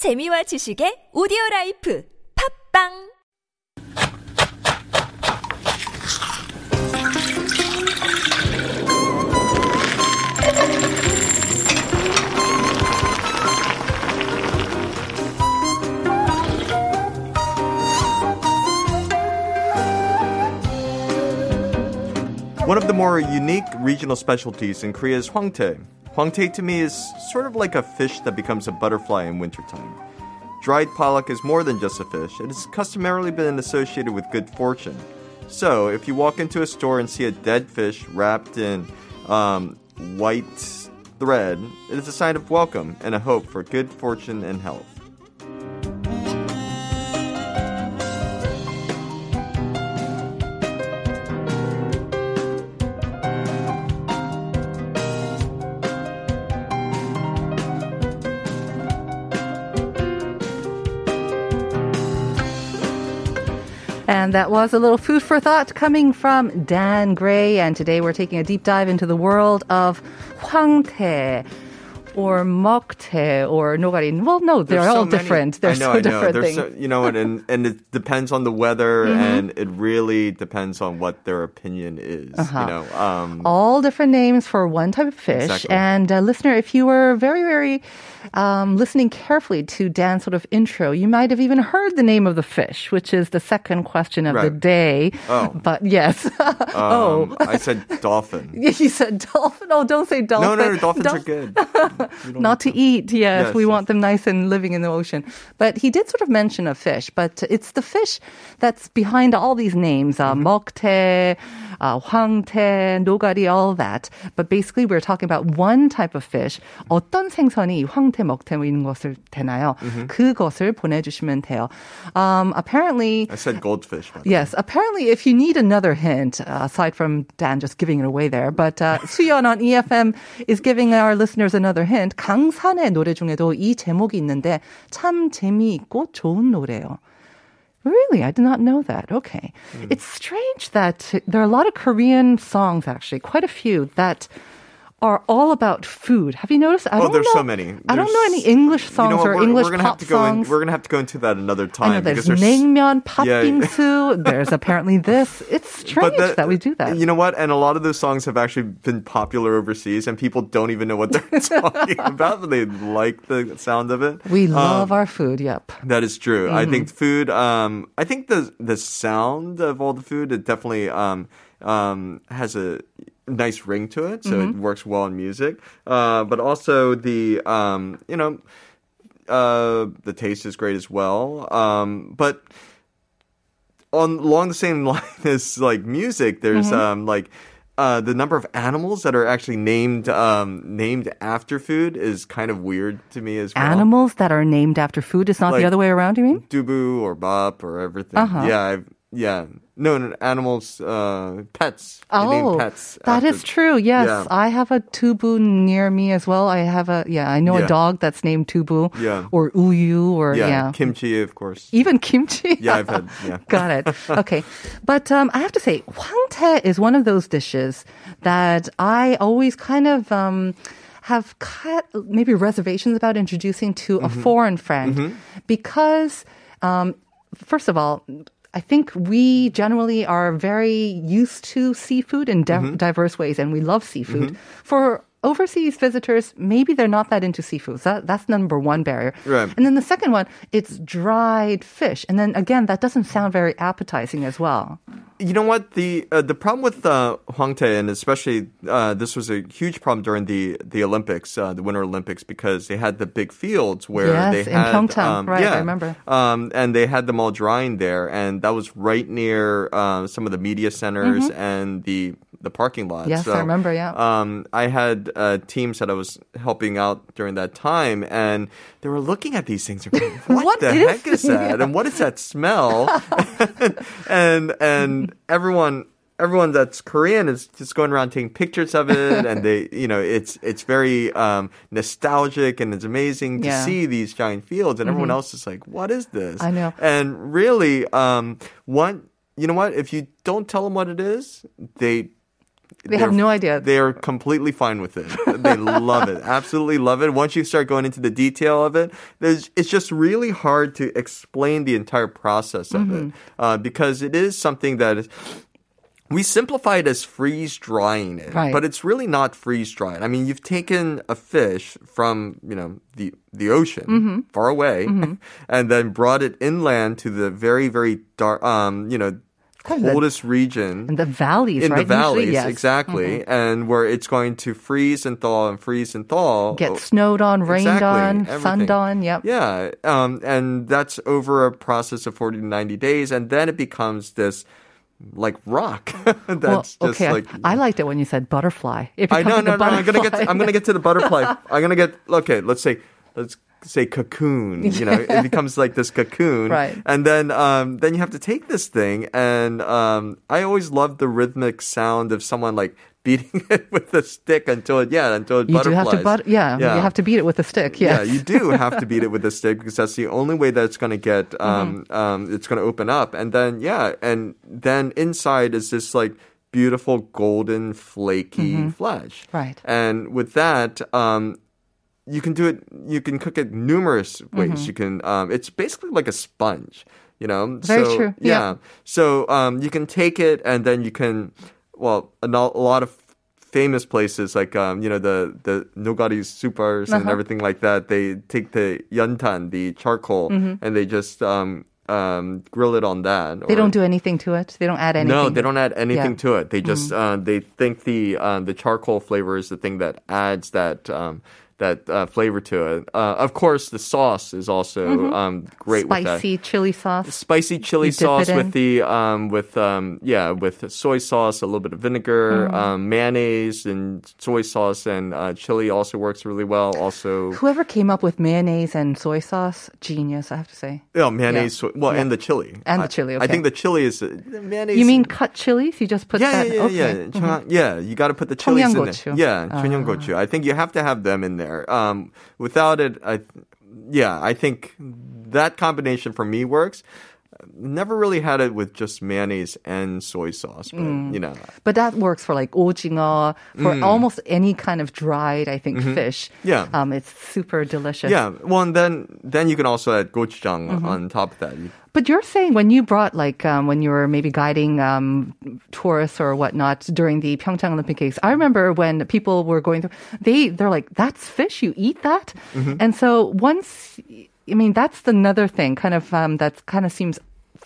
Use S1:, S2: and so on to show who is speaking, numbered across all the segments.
S1: 재미와 지식의 오디오 라이프 팝빵
S2: One of the more unique regional specialties in Korea is hwangtae. Hwangtae to me is sort of like a fish that becomes a butterfly in wintertime. Dried pollock is more than just a fish. It has customarily been associated with good fortune. So, if you walk into a store and see a dead fish wrapped in um, white thread, it is a sign of welcome and a hope for good fortune and health.
S3: And that was a little food for thought coming from Dan Gray. And today we're taking a deep dive into the world of hwangtae or moktae or nogari. Well, no, they're
S2: There's
S3: all
S2: so many-
S3: different. They're
S2: I know,
S3: so different
S2: There's
S3: things. Mm-hmm.
S2: so- you know, and, and and it depends on the weather, and it really depends on what their opinion is. You know, um,
S3: all different names for one type of fish.
S2: Exactly.
S3: And uh, listener, if you were very, very um, listening carefully to Dan's sort of intro, you might have even heard the name of the fish, which is the second question of the day.
S2: Oh.
S3: But yes. oh.
S2: um, I said dolphin.
S3: You said dolphin. Oh, don't say dolphin.
S2: No, no, no, dolphins
S3: Dol-
S2: are good.
S3: Not to eat, yes.
S2: Yes,
S3: we
S2: yes.
S3: want them nice and living in the ocean. But he did sort of mention a fish, but it's the fish that's behind all these names, uh,
S2: Mm-hmm.
S3: moktae, uh, 황태, 노가리, all that. But basically, we're talking about one type of fish. 어떤 생선이 황태, 먹태 뭐 이런 것을 되나요?
S2: Mm-hmm.
S3: 그것을 보내주시면 돼요. Um, apparently,
S2: I said goldfish.
S3: Yes, apparently, if you need another hint uh, aside from Dan just giving it away there, but uh, Suyeon on EFM is giving our listeners another hint. 강산에 노래 중에도 이 제목이 있는데 참 재미있고 좋은 노래요. Really? I did not know that. Okay.
S2: Hmm.
S3: It's strange that there are a lot of Korean songs, actually, quite a few, that are all about food. Have you noticed? I
S2: Oh,
S3: don't
S2: there's
S3: know,
S2: so many.
S3: I don't know any English
S2: You
S3: songs
S2: know
S3: or
S2: we're,
S3: English
S2: we're gonna
S3: pop
S2: have to go in,
S3: songs.
S2: we're gonna have to go into that another time
S3: I know there's
S2: there's
S3: naengmyeon,
S2: Yeah.
S3: patbingsu. there's apparently this. It's strange
S2: the-
S3: that we do that.
S2: You know what? And a lot of those songs have actually been popular overseas, and people don't even know what they're talking about, but they like the sound of it.
S3: we
S2: Um,
S3: love our food. Yep.
S2: That is true. I
S3: Mm-hmm.
S2: think food. Um, I think the the sound of all the food it definitely um, um, has a nice ring to it, so
S3: Mm-hmm.
S2: it works well in music. Uh, but also the um, you know uh, the taste is great as well. Um, but on along the same line as like music, there's
S3: Mm-hmm.
S2: um, like. Uh, the number of animals that are actually named um, named after food is kind of weird to me as well.
S3: Animals that are named after food is not
S2: Like-
S3: the other way around. You mean?
S2: Dubu or Bop or everything.
S3: Uh-huh.
S2: Yeah, I've, yeah. No, no, animals, uh, pets.
S3: Oh,
S2: pets.
S3: that
S2: after-
S3: is true. Yes,
S2: Yeah.
S3: I have a tubu near me as well. I have a yeah. I know a dog that's named tubu.
S2: Yeah.
S3: Or uyu or
S2: Yeah,
S3: yeah.
S2: kimchi, of course.
S3: Even kimchi.
S2: Yeah, I've had. Yeah.
S3: Got it. Okay. But um, I have to say, hwangtae is one of those dishes that I always kind of um, have cut, maybe reservations about introducing to a
S2: Mm-hmm.
S3: foreign friend because, um, first of all, I think we generally are very used to seafood in di-
S2: Mm-hmm.
S3: diverse ways, and we love seafood. For overseas visitors, maybe they're not that into seafood. That, that's number one barrier.
S2: Right.
S3: And then the second one, it's dried fish. And then again, that doesn't sound very appetizing as well.
S2: You know what the uh, the problem with uh, hwangtae, and especially uh, this was a huge problem during the the Olympics, uh, the Winter Olympics, because they had the big fields where
S3: Yes,
S2: they
S3: in
S2: had
S3: Pyeongchang.
S2: um,
S3: Right,
S2: yeah,
S3: I remember.
S2: um, and they had them all drying there, and that was right near uh, some of the media centers and the the parking lot.
S3: Mm-hmm. Yes, I remember, yeah.
S2: Um, I had uh, teams that I was helping out during that time, and they were looking at these things going, "What,
S3: What
S2: the
S3: is-
S2: heck is that? And what is that smell?" and and everyone everyone that's Korean is just going around taking pictures of it, and they, you know, it's it's very um, nostalgic and it's amazing to
S3: Yeah. Mm-hmm.
S2: see these giant fields, and everyone else is like, "What is this?"
S3: I know.
S2: And really, um, one, you know what? If you don't tell them what it is, they
S3: They have no idea.
S2: They are completely fine with it. They love it, absolutely love it. Once you start going into the detail of it, there's, it's just really hard to explain the entire process of
S3: Mm-hmm.
S2: it uh, because it is something that is. We simplify it as freeze drying it,
S3: Right.
S2: but it's really not freeze dried. I mean, you've taken a fish from you know the the ocean
S3: Mm-hmm.
S2: far away, and then brought it inland to the very very dark, um, you know,
S3: Kind of the-
S2: coldest region
S3: in the valleys,
S2: in
S3: right?
S2: the valleys,
S3: Usually, yes. Mm-hmm.
S2: exactly, and where it's going to freeze and thaw and freeze and thaw.
S3: Get snowed on, rained
S2: Exactly,
S3: on,
S2: everything.
S3: sunned on. Yep.
S2: Yeah, um, and that's over a process of 40 to 90 days, and then it becomes this like rock. that's
S3: well, okay. I-
S2: like.
S3: I, liked it when you said butterfly. It
S2: I know, no,
S3: a
S2: no. I'm gonna get. To. I'm gonna get to the butterfly. I'm gonna get. Okay, let's say. Let's say cocoon. You know, it becomes like this cocoon,
S3: Right.
S2: And then, um, then you have to take this thing, and um, I always loved the rhythmic sound of someone like beating it with a stick until it, yeah, until it
S3: You do have to, but yeah, you have to beat it with a stick. Yes.
S2: Yeah, you do have to beat it with a stick because that's the only way that it's going to get, um,
S3: Mm-hmm.
S2: um, it's going to open up. And then, yeah, and then inside is this like beautiful golden flaky flesh.
S3: Mm-hmm. Right.
S2: And with that, um, you can do it, you can cook it numerous ways.
S3: Mm-hmm.
S2: You can, um, it's basically like a sponge, you know?
S3: Very
S2: so,
S3: true.
S2: Yeah.
S3: Yeah.
S2: So, um, you can take it and then you can, well, a, no- a lot of famous places like um, you know the the nogari supers and
S3: Uh-huh.
S2: everything like that. They take the yantan, the charcoal, and they just um, um, grill it on that.
S3: Mm-hmm. They
S2: or-
S3: don't do anything to it. They don't add anything.
S2: No, they don't add anything
S3: Yeah. Mm-hmm.
S2: to it. They just uh, they think the uh, the charcoal flavor is the thing that adds that that uh, flavor to it. Uh, of course, the sauce is also mm-hmm. um, great.
S3: Spicy chili sauce.
S2: Spicy chili sauce with the um, with um, yeah with soy sauce, a little bit of vinegar,
S3: mm-hmm.
S2: Um, mayonnaise, and soy sauce and uh, chili also works really well. Also,
S3: whoever came up with mayonnaise and soy sauce, genius, I have to say.
S2: Oh, mayonnaise.
S3: Yeah.
S2: Well,
S3: yeah.
S2: and the chili.
S3: And the chili. Okay.
S2: I, I
S3: think
S2: the chili is uh, mayonnaise.
S3: You mean cut chilies? You just put
S2: yeah,
S3: that.
S2: Yeah, yeah,
S3: okay.
S2: yeah. Mm-hmm. yeah you got to put the chilies in there. Yeah, uh. I think you have to have them in there. Um, without it, I, yeah, I think that combination for me works. Never really had it with just mayonnaise and soy sauce, but
S3: Mm.
S2: you know,
S3: But that works for like ojingeo, for almost any kind of dried, I think, fish.
S2: Mm. Mm-hmm. Yeah.
S3: Um, it's super delicious.
S2: yeah. Well, and then then you can also add gochujang
S3: Mm-hmm.
S2: on top of that. You-
S3: But you're saying when you brought like um, when you were maybe guiding um, tourists or whatnot during the Pyeongchang Olympic Games, I remember when people were going through, they they're like, "That's fish, you eat that,"
S2: Mm-hmm.
S3: and so once, I mean, that's another thing, kind of um, that kind of seems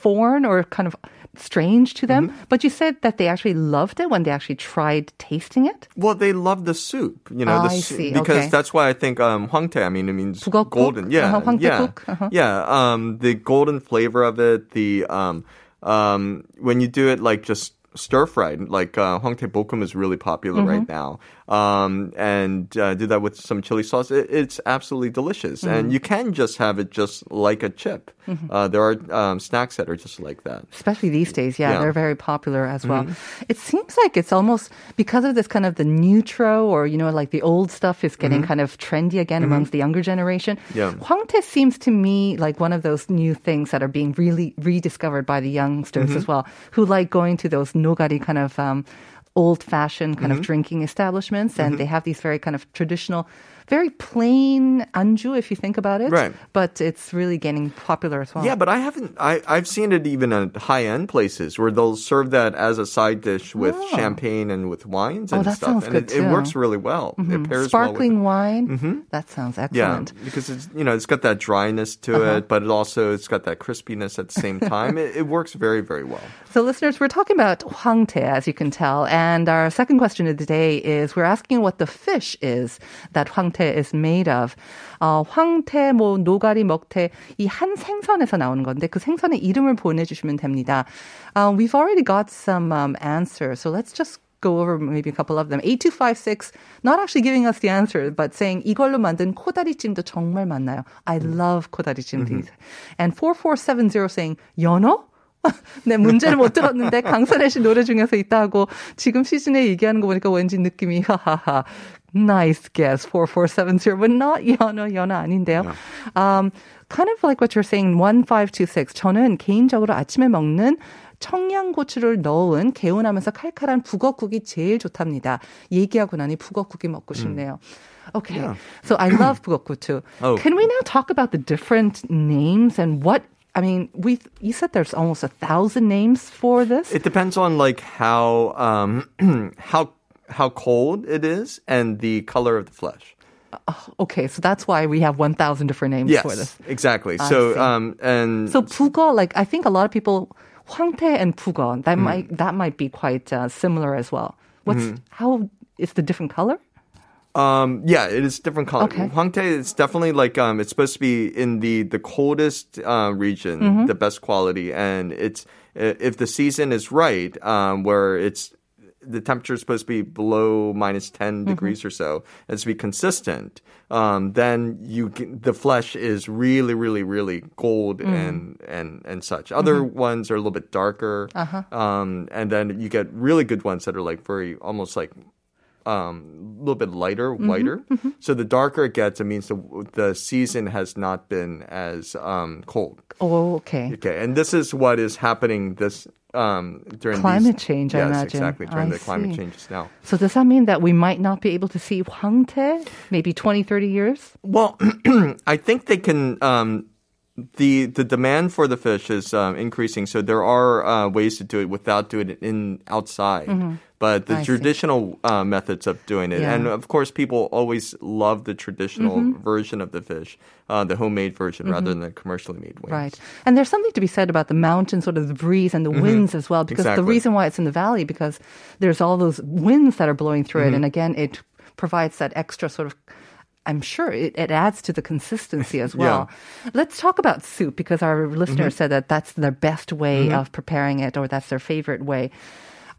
S3: foreign or kind of strange to them.
S2: Mm-hmm.
S3: But you said that they actually loved it when they actually tried tasting it.
S2: Well, they love the soup, you know,
S3: Ah,
S2: the
S3: I
S2: soup,
S3: see.
S2: because
S3: Okay.
S2: that's why I think um, hwangtae. I mean, it means
S3: 북어국?
S2: golden. Yeah,
S3: Uh-huh,
S2: yeah,
S3: 황태국. Uh-huh.
S2: yeah. Um, the golden flavor of it. The um, um, when you do it like just stir fried, like uh, hwangtae bokum is really popular right
S3: Mm-hmm.
S2: now. Um, and uh, do that with some chili sauce. It, it's absolutely delicious,
S3: Mm-hmm.
S2: and you can just have it just like a chip. Uh, there are um, snacks that are just like that.
S3: especially these days. Yeah,
S2: Yeah. Mm-hmm.
S3: they're very popular as well. It seems like it's almost because of this kind of the newtro or you know like the old stuff is getting kind of trendy again amongst the younger generation.
S2: Mm-hmm. Yeah.
S3: Hwangtae seems to me like one of those new things that are being really rediscovered by the youngsters
S2: Mm-hmm.
S3: as well, who like going to those nogari kind of. Um, old-fashioned kind
S2: Mm-hmm.
S3: of drinking establishments and they have these very kind of traditional very plain anju if you think about it
S2: Right.
S3: but it's really getting popular as well
S2: Yeah, but I haven't. I I've seen it even at high end places where they'll serve that as a side dish with
S3: Oh.
S2: champagne and with wines
S3: Oh,
S2: and
S3: that
S2: stuff,
S3: sounds
S2: and
S3: good
S2: it, it works really well. It pairs with
S3: sparkling
S2: well
S3: wine that sounds
S2: excellent. Yeah, because it's you know it's got that dryness to
S3: Uh-huh.
S2: it, but it also it's got that crispiness at the same time. it, it works very very well.
S3: So, listeners, we're talking about hwangtae, as you can tell. And our second question of the day is we're asking what the fish is that hwangtae is made of. 어, 황태, 뭐, 노가리, 먹태, 이 한 생선에서 나오는 건데 그 생선의 이름을 보내주시면 됩니다. Uh, we've already got some um, answers, so let's just go over maybe a couple of them. 8256, not actually giving us the answer, but saying 이걸로 만든 코다리찜도 정말 맛나요. I love 코다리찜. And 4470 saying 연어? 네, 문제를 못 들었는데 강선혜 씨 노래 중에서 있다고 지금 시즌에 얘기하는 거 보니까 왠지 느낌이 하하하. Nice guess. 4470, but not 연어, 연어 아닌데요. Um, kind of like what you're saying, 1526. 저는 개인적으로 아침에 먹는 청양고추를 넣은 개운하면서 칼칼한 북어국이 제일 좋답니다. 얘기하고 나니 북어국이 먹고 싶네요. Okay.
S2: Yeah.
S3: So I love 북어국주.
S2: Oh.
S3: Can we now talk about the different names and what I mean, we you said there's almost a thousand names for this.
S2: It depends on like how um how how cold it is and the color of the flesh.
S3: Uh, okay, so that's why we have 1,000 different names
S2: yes,
S3: for this.
S2: exactly.
S3: I
S2: so, um, and
S3: so 북어, like I think a lot of people, Hwangtae and 북어, that
S2: mm.
S3: might that might be quite uh, similar as well. What's
S2: mm.
S3: how is the different color?
S2: Um, yeah, it is different color.
S3: Okay.
S2: Hwangtae is definitely like um, it's supposed to be in the the coldest uh, region,
S3: mm-hmm.
S2: the best quality, and it's if the season is right, um, where it's the temperature is supposed to be below minus 10
S3: Mm-hmm.
S2: degrees or so, and to be consistent, um, then you can, the flesh is really, really, really gold
S3: Mm.
S2: and and and such. Other
S3: Mm-hmm.
S2: ones are a little bit darker,
S3: Uh-huh.
S2: um, and then you get really good ones that are like very almost like um, a little bit lighter,
S3: Mm-hmm.
S2: whiter. So the darker it gets, it means the the season has not been as um, cold.
S3: Oh, okay.
S2: Okay, and this is what is happening this um, during
S3: Climate
S2: these,
S3: change, I
S2: Yes,
S3: imagine.
S2: exactly during
S3: I
S2: the climate
S3: see.
S2: changes now.
S3: So does that mean that we might not be able to see 황태 maybe 20, 30 years?
S2: Well, I think they can. Um, the the demand for the fish is um, increasing, so there are uh, ways to do it without doing it in outside. But the
S3: Mm-hmm. I
S2: traditional uh, methods of doing it,
S3: Yeah.
S2: and of course, people always love the traditional
S3: Mm-hmm.
S2: version of the fish, uh, the homemade version, rather than the commercially made ones.
S3: Right. And there's something to be said about the mountain, sort of the breeze and the winds as well, because the
S2: Mm-hmm.
S3: Reason why it's in the valley, because there's all those winds that are blowing through
S2: Mm-hmm.
S3: it. And again, it provides that extra sort of I'm sure it, it adds to the consistency as well. Let's talk about soup because our listener
S2: Mm-hmm.
S3: said that that's their best way of preparing it or that's their favorite way.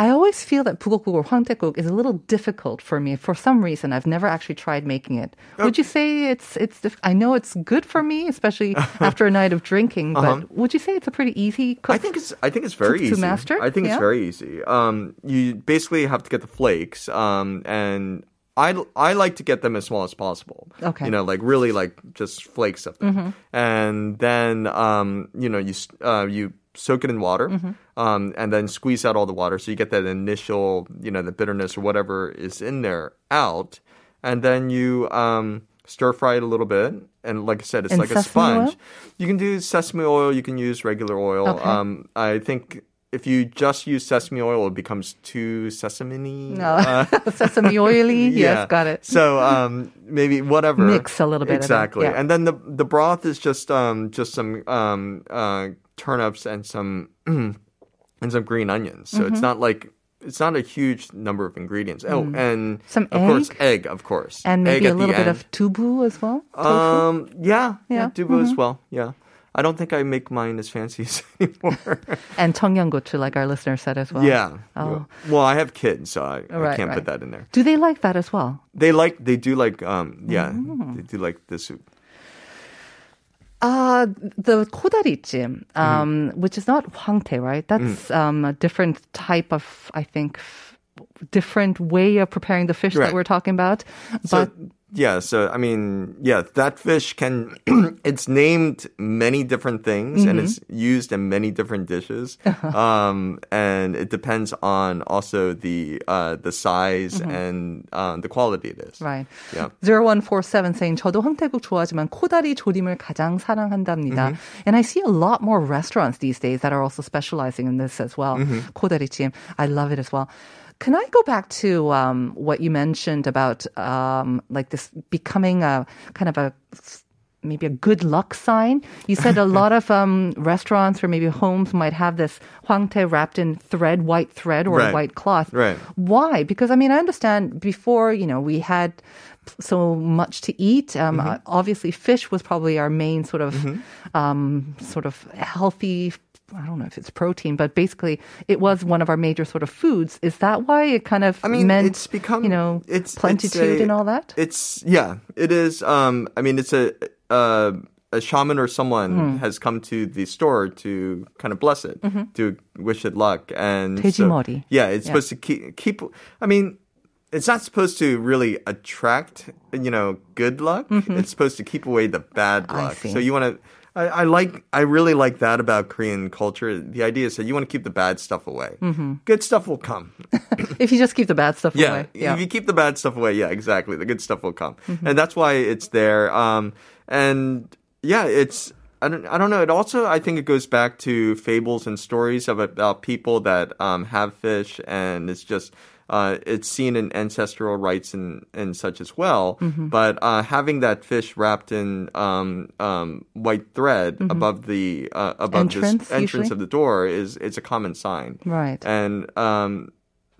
S3: I always feel that pugokguk or hwangtaekguk is a little difficult for me for some reason. I've never actually tried making it. Okay. Would you say it's it's? I know it's good for me, especially after a night of drinking. But uh-huh. would you say it's a pretty easy? Cook,
S2: I think it's I think it's very
S3: easy to master.
S2: I think
S3: yeah?
S2: it's very easy. Um, you basically have to get the flakes. Um, and I, I like to get them as small as possible.
S3: Okay.
S2: You know, like really like just flakes of them. Mm-hmm. And then, um, you know, you, uh, you soak it in water, um, and then squeeze out all the water, so you get that initial you know the bitterness or whatever is in there out, and then you um, stir fry it a little bit. And like I said, it's
S3: And
S2: like a
S3: sesame oil?
S2: sponge. You can do sesame oil. You can use regular oil.
S3: Okay.
S2: Um, I think if you just use sesame oil, it becomes too sesame
S3: No. Sesame oily. Yes, got it.
S2: So um, maybe whatever.
S3: Mix a little bit of it,
S2: Exactly.
S3: yeah.
S2: And then the the broth is just um just some um uh turnips and some and some green onions. So
S3: Mm-hmm.
S2: it's not like it's not a huge number of ingredients. Oh, and
S3: Mm. Some
S2: of course
S3: egg?
S2: egg, of course,
S3: and maybe
S2: Egg
S3: a
S2: at the
S3: little bit
S2: end.
S3: of tubu as well. Tofu?
S2: Um, yeah, yeah,
S3: Yeah.
S2: dubu as well. Yeah, I don't think I make mine as fancy as anymore.
S3: and 청양고추, like our listener said as well.
S2: yeah.
S3: Oh.
S2: Well, I have kids, so I, I
S3: Right,
S2: can't
S3: right.
S2: put that in there.
S3: Do they like that as well?
S2: They like, they do like, um, yeah,
S3: Mm.
S2: they do like the soup.
S3: Uh, the
S2: kodarichim,
S3: um, mm. which is not hwangtae, right? That's
S2: mm.
S3: um, a different type of, I think, different way of preparing the fish
S2: right.
S3: that we're talking about. But
S2: yeah, so I mean, yeah, that fish can, it's named many different things and
S3: Mm-hmm.
S2: it's used in many different dishes.
S3: Uh-huh.
S2: um, and it depends on also the, uh, the size
S3: Mm-hmm.
S2: and, uh, the quality it is.
S3: Right.
S2: Yeah.
S3: 0147 saying 저도 황태국 좋아하지만 코다리 조림을 가장 사랑한답니다.
S2: Mm-hmm.
S3: And I see a lot more restaurants these days that are also specializing in this as well.
S2: Mm-hmm.
S3: 코다리찜. I love it as well. Can I go back to um, what you mentioned about um, like this becoming a kind of a maybe a good luck sign. You said a lot of um, restaurants or maybe homes might have this 황태 wrapped in thread, white thread or
S2: Right.
S3: white cloth.
S2: Right.
S3: Why? Because I mean, I understand before, you know, we had so much to eat. Um, uh, Obviously, fish was probably our main sort of, um, sort of healthy. I don't know if it's protein, but basically, it was one of our major sort of foods. Is that why it kind of
S2: I mean,
S3: meant,
S2: it's become
S3: you know,
S2: it's
S3: plentitude
S2: it's a-
S3: and all that?
S2: It's yeah, it is. Um, I mean, it's a uh, a shaman or someone
S3: Hmm.
S2: has come to the store to kind of bless it, to wish it luck, and so-
S3: 돼지머리.
S2: yeah, it's
S3: Yeah.
S2: supposed to keep keep. I mean. it's not supposed to really attract, you know, good luck. It's supposed to keep away the bad
S3: Mm-hmm. I
S2: luck.
S3: see.
S2: So you want to. I, I like. I really like that about Korean culture. The idea is that you want to keep the bad stuff away. Good stuff will come.
S3: If you just keep the bad stuff
S2: Yeah,
S3: away. Yeah.
S2: if you keep the bad stuff away, yeah, exactly. The good stuff will come,
S3: Mm-hmm.
S2: and that's why it's there. Um, and yeah, it's I don't I don't know. It also I think it goes back to fables and stories of about people that um, have fish, and it's just. Uh, it's seen in ancestral rites and, and such as well,
S3: Mm-hmm.
S2: but uh, having that fish wrapped in um, um, white thread above the uh, above
S3: Mm-hmm. Entrance,
S2: this entrance
S3: usually?
S2: of the door is it's a common sign,
S3: Right.
S2: And um,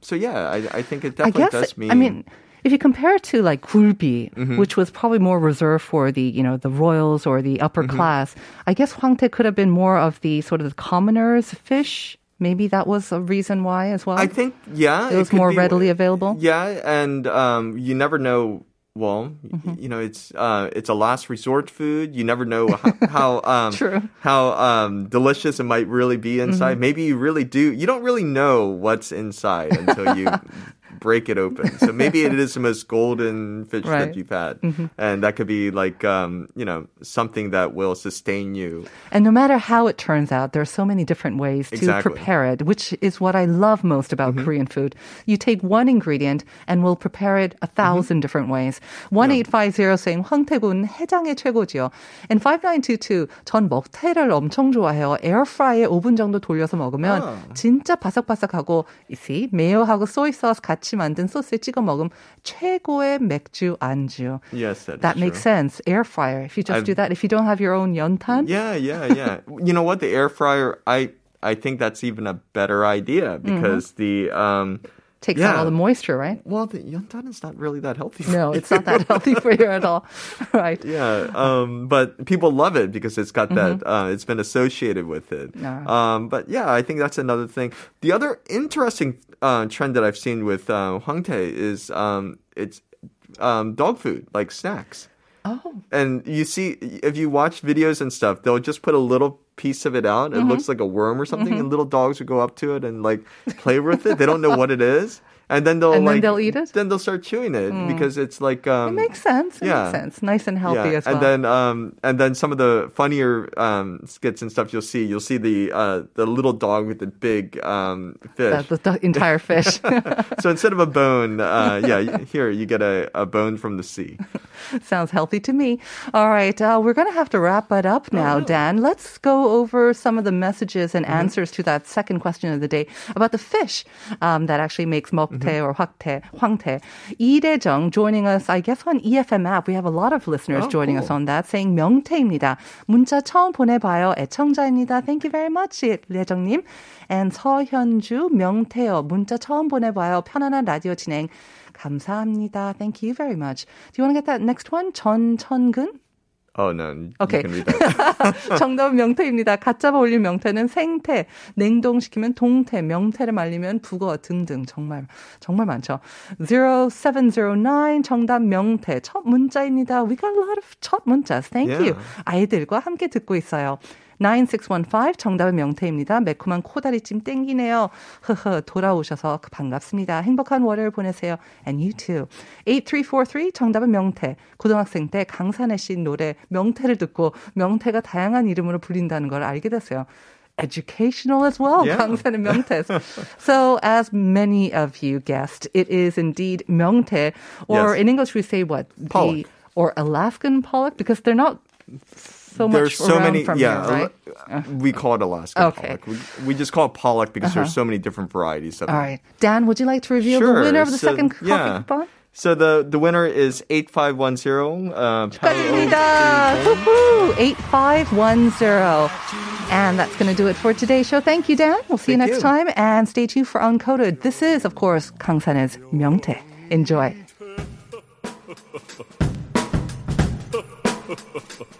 S2: so yeah, I, I think it definitely
S3: guess,
S2: does mean.
S3: I mean, if you compare it to like gulbi,
S2: Mm-hmm.
S3: which was probably more reserved for the, you know, the royals or the upper
S2: Mm-hmm.
S3: class, I guess hwangtae could have been more of the sort of the commoners fish. Maybe that was a reason why as well.
S2: I think yeah,
S3: it was
S2: could
S3: more
S2: be-
S3: readily available.
S2: Yeah, and um, you never know. Well,
S3: Mm-hmm.
S2: you know, it's uh, it's a last resort food. You never know how how, um,
S3: True.
S2: how um, delicious it might really be inside.
S3: Mm-hmm.
S2: Maybe you really do. You don't really know what's inside until you break it open. So maybe it is the most golden fish
S3: Right.
S2: that you've had,
S3: Mm-hmm.
S2: and that could be like um, you know something that will sustain you.
S3: And no matter how it turns out, there are so many different ways to
S2: Exactly.
S3: prepare it, which is what I love most about
S2: Mm-hmm.
S3: Korean food. You take one ingredient and we'll prepare it a 1000
S2: Mm-hmm.
S3: different ways. 1850 saying 황태군 해장의 최고지요. And 5922 전 먹태를 엄청 좋아해요. 에어프라이에 5분 정도 돌려서 먹으면
S2: 아.
S3: 진짜 바삭바삭하고 you see 메요하고 소이 소스 같이 만든 소스에 찍어 먹으면 최고의 맥주 안주.
S2: Yes, that, is
S3: That makes
S2: true.
S3: sense. Air fryer. If you just
S2: I've-
S3: do that, if you don't have your own 연탄,
S2: Yeah, yeah, yeah. you know what? The air fryer, I I think that's even a better idea because the um
S3: takes
S2: yeah.
S3: out all the moisture, right?
S2: well the yontan is not really that healthy. For
S3: No, it's not that healthy for you at all. Right.
S2: Yeah, um, but people love it because it's got that. Uh, it's been associated with it.
S3: Yeah.
S2: Um, but yeah, I think that's another thing. The other interesting uh, trend that I've seen with uh, Hwangtae is um, it's um, dog food, like snacks.
S3: Oh.
S2: And you see, if you watch videos and stuff, they'll just put a little piece of it out.
S3: Mm-hmm.
S2: It looks like a worm or something, and little dogs would go up to it and like play with it. They don't know what it is, and then they'll
S3: And then they'll eat it?
S2: Then they'll start chewing it because it's like
S3: It
S2: um,
S3: makes sense. It
S2: yeah.
S3: makes sense. Nice and healthy as well.
S2: and then um and then some of the funnier um skits and stuff you'll see you'll see the uh the little dog with the big um fish.
S3: the, the, the entire fish.
S2: so instead of a bone, uh yeah, here you get a, a bone from the sea.
S3: Sounds healthy to me. All right, uh, we're going to have to wrap it up now,
S2: Oh.
S3: Dan. Let's go over some of the messages and
S2: Mm-hmm.
S3: answers to that second question of the day about the fish um, that actually makes moktae
S2: Mm-hmm.
S3: or 확태, 황태. 이대정 joining us, I guess, on EFM app. We have a lot of listeners
S2: Oh,
S3: joining
S2: cool.
S3: us on that, saying 명태입니다. 문자 처음 보내봐요. 애청자입니다. Thank you very much, 대정님. And 서현주 명태요. 문자 처음 보내봐요. 편안한 라디오 진행. 감사합니다. Thank you very much. Do you want to get that next one? 전천근?
S2: Oh no, you
S3: Okay.
S2: can read that.
S3: 정답은 명태입니다. 갓 잡아 올린 명태는 생태, 냉동시키면 동태, 명태를 말리면 북어 등등 정말 정말 많죠. 0709 정답 명태 첫 문자입니다. We got a lot of 첫 문자s. Thank you.
S2: Yeah.
S3: 아이들과 함께 듣고 있어요. 9615 정답은 명태입니다. 매콤한 코다리찜 땡기네요. 흐흐 돌아오셔서 반갑습니다. 행복한 월요일 보내세요. And you too. 8343 정답은 명태. 고등학생 때 강산에 씨 노래 명태를 듣고 명태가 다양한 이름으로 불린다는 걸 알게 됐어요. educational as well.
S2: Yeah.
S3: 강산에 명태. so as many of you guessed, it is indeed 명태, or
S2: yes.
S3: in English we say what?
S2: Pollock.
S3: The, or Alaskan pollock, because they're not so
S2: there's so many. yeah,
S3: here, right?
S2: we call it Alaska.
S3: okay.
S2: pollock. We, we, just call it pollock because uh-huh. there's so many different varieties.
S3: All right, Dan, would you like to reveal
S2: sure.
S3: the winner of the
S2: so,
S3: second coffee
S2: yeah.
S3: coupon?
S2: So the the winner is 8510. Uh,
S3: 8510. And that's going to do it for today's show. Thank you, Dan. We'll see
S2: Thank you
S3: next
S2: you.
S3: time. And stay tuned for Uncoded. This is, of course, 강산에 명태. Enjoy.